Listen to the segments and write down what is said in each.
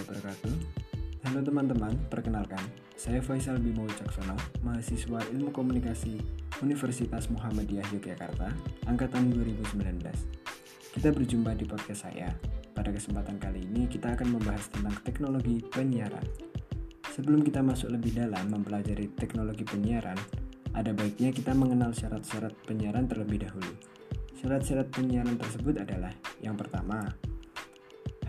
wabarakatuh. Halo teman-teman, perkenalkan, saya Faisal Bimo Wicaksono, mahasiswa Ilmu Komunikasi Universitas Muhammadiyah Yogyakarta, angkatan 2019. Kita berjumpa di podcast saya. Pada kesempatan kali ini kita akan membahas tentang teknologi penyiaran. Sebelum kita masuk lebih dalam mempelajari teknologi penyiaran, ada baiknya kita mengenal syarat-syarat penyiaran terlebih dahulu. Syarat-syarat penyiaran tersebut adalah yang pertama,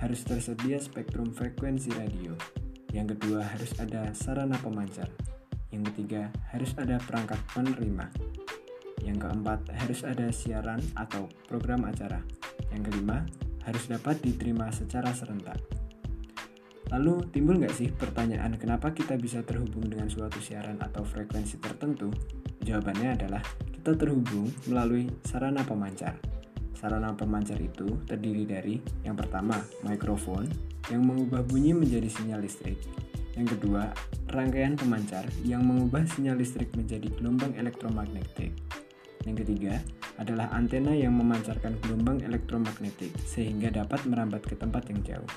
harus tersedia spektrum frekuensi radio. Yang kedua, harus ada sarana pemancar. Yang ketiga, harus ada perangkat penerima. Yang keempat, harus ada siaran atau program acara. Yang kelima, harus dapat diterima secara serentak. Lalu timbul nggak sih pertanyaan kenapa kita bisa terhubung dengan suatu siaran atau frekuensi tertentu? Jawabannya adalah kita terhubung melalui sarana pemancar. Sarana pemancar itu terdiri dari yang pertama, mikrofon yang mengubah bunyi menjadi sinyal listrik. Yang kedua, rangkaian pemancar yang mengubah sinyal listrik menjadi gelombang elektromagnetik. Yang ketiga adalah antena yang memancarkan gelombang elektromagnetik sehingga dapat merambat ke tempat yang jauh.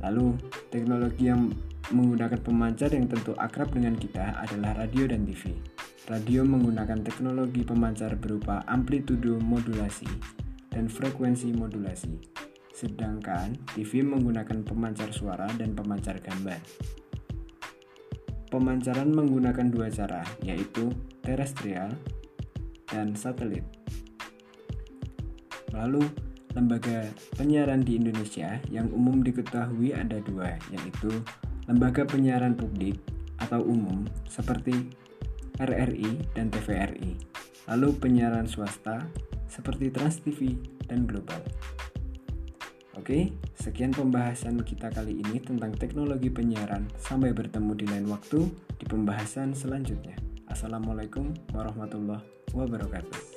Lalu, teknologi yang menggunakan pemancar yang tentu akrab dengan kita adalah radio dan TV. Radio menggunakan teknologi pemancar berupa amplitudo modulasi dan frekuensi modulasi, sedangkan TV menggunakan pemancar suara dan pemancar gambar. Pemancaran menggunakan dua cara, yaitu terestrial dan satelit. Lalu, lembaga penyiaran di Indonesia yang umum diketahui ada dua, yaitu lembaga penyiaran publik atau umum seperti RRI, dan TVRI, lalu penyiaran swasta seperti Trans TV dan Global. Oke, sekian pembahasan kita kali ini tentang teknologi penyiaran. Sampai bertemu di lain waktu di pembahasan selanjutnya. Assalamualaikum warahmatullahi wabarakatuh.